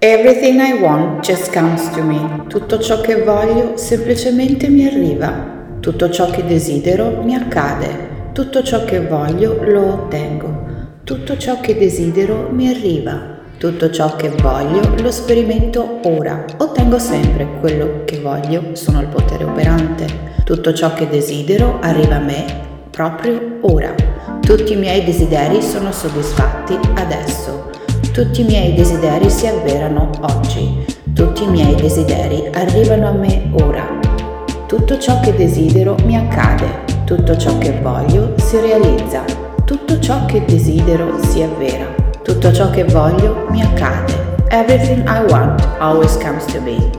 Everything I want just comes to me. Tutto ciò che voglio semplicemente mi arriva. Tutto ciò che desidero mi accade. Tutto ciò che voglio lo ottengo. Tutto ciò che desidero mi arriva. Tutto ciò che voglio lo sperimento ora. Ottengo sempre quello che voglio, sono il potere operante. Tutto ciò che desidero arriva a me proprio ora. Tutti i miei desideri sono soddisfatti adesso. Tutti i miei desideri si avverano oggi. Tutti i miei desideri arrivano a me ora. Tutto ciò che desidero mi accade. Tutto ciò che voglio si realizza. Tutto ciò che desidero si avvera. Tutto ciò che voglio mi accade. Everything I want always comes to me.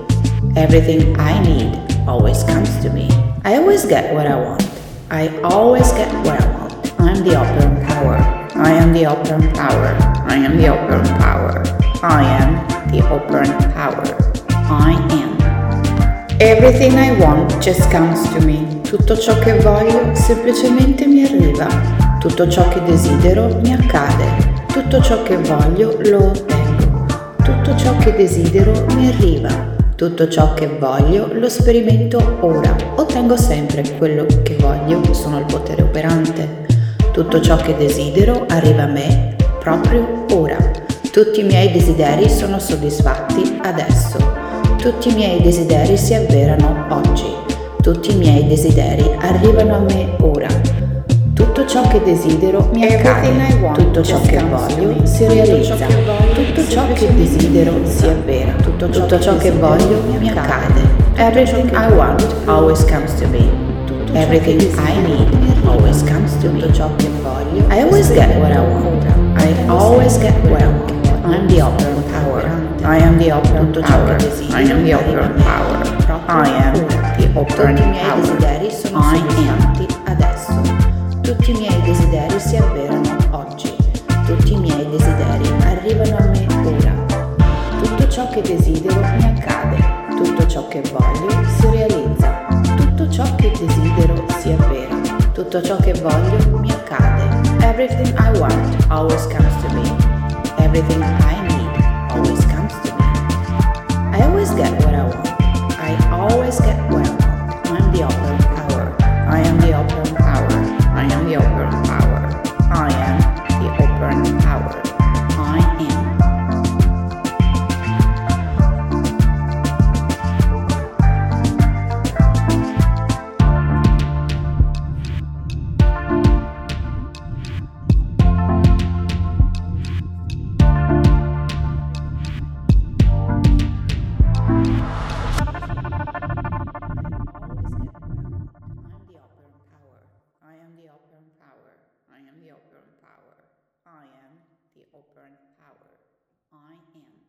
Everything I need always comes to me. I always get what I want. I always get what I want. I am the power. I am the operant power. I am the operant power. I am the operant power. I am. Everything I want just comes to me. Tutto ciò che voglio semplicemente mi arriva. Tutto ciò che desidero mi accade. Tutto ciò che voglio lo ottengo. Tutto ciò che desidero mi arriva. Tutto ciò che voglio lo sperimento ora. Ottengo sempre quello che voglio, sono il potere operante. Tutto ciò che desidero arriva a me proprio ora. Tutti i miei desideri sono soddisfatti adesso. Tutti i miei desideri si avverano oggi. Tutti i miei desideri arrivano a me ora. Tutto ciò che desidero mi accade, tutto ciò che voglio si realizza, tutto ciò che desidero si avvera, tutto ciò che voglio mi accade. Everything I want always comes to me. Everything I need always comes to me. I always get what I want. I always get what I want. I'm the operant power. I am the operant power. I am the operant power. I am the operant power. I am adesso. Tutti i miei desideri si avverano oggi. Tutti i miei desideri arrivano a me ora. Tutto ciò che desidero mi accade. Tutto ciò che voglio si realizza. Tutto ciò che desidero si avvera. Tutto ciò che voglio mi accade. Everything I want always comes to me. Everything I I am the operant power. I am the operant power. I am.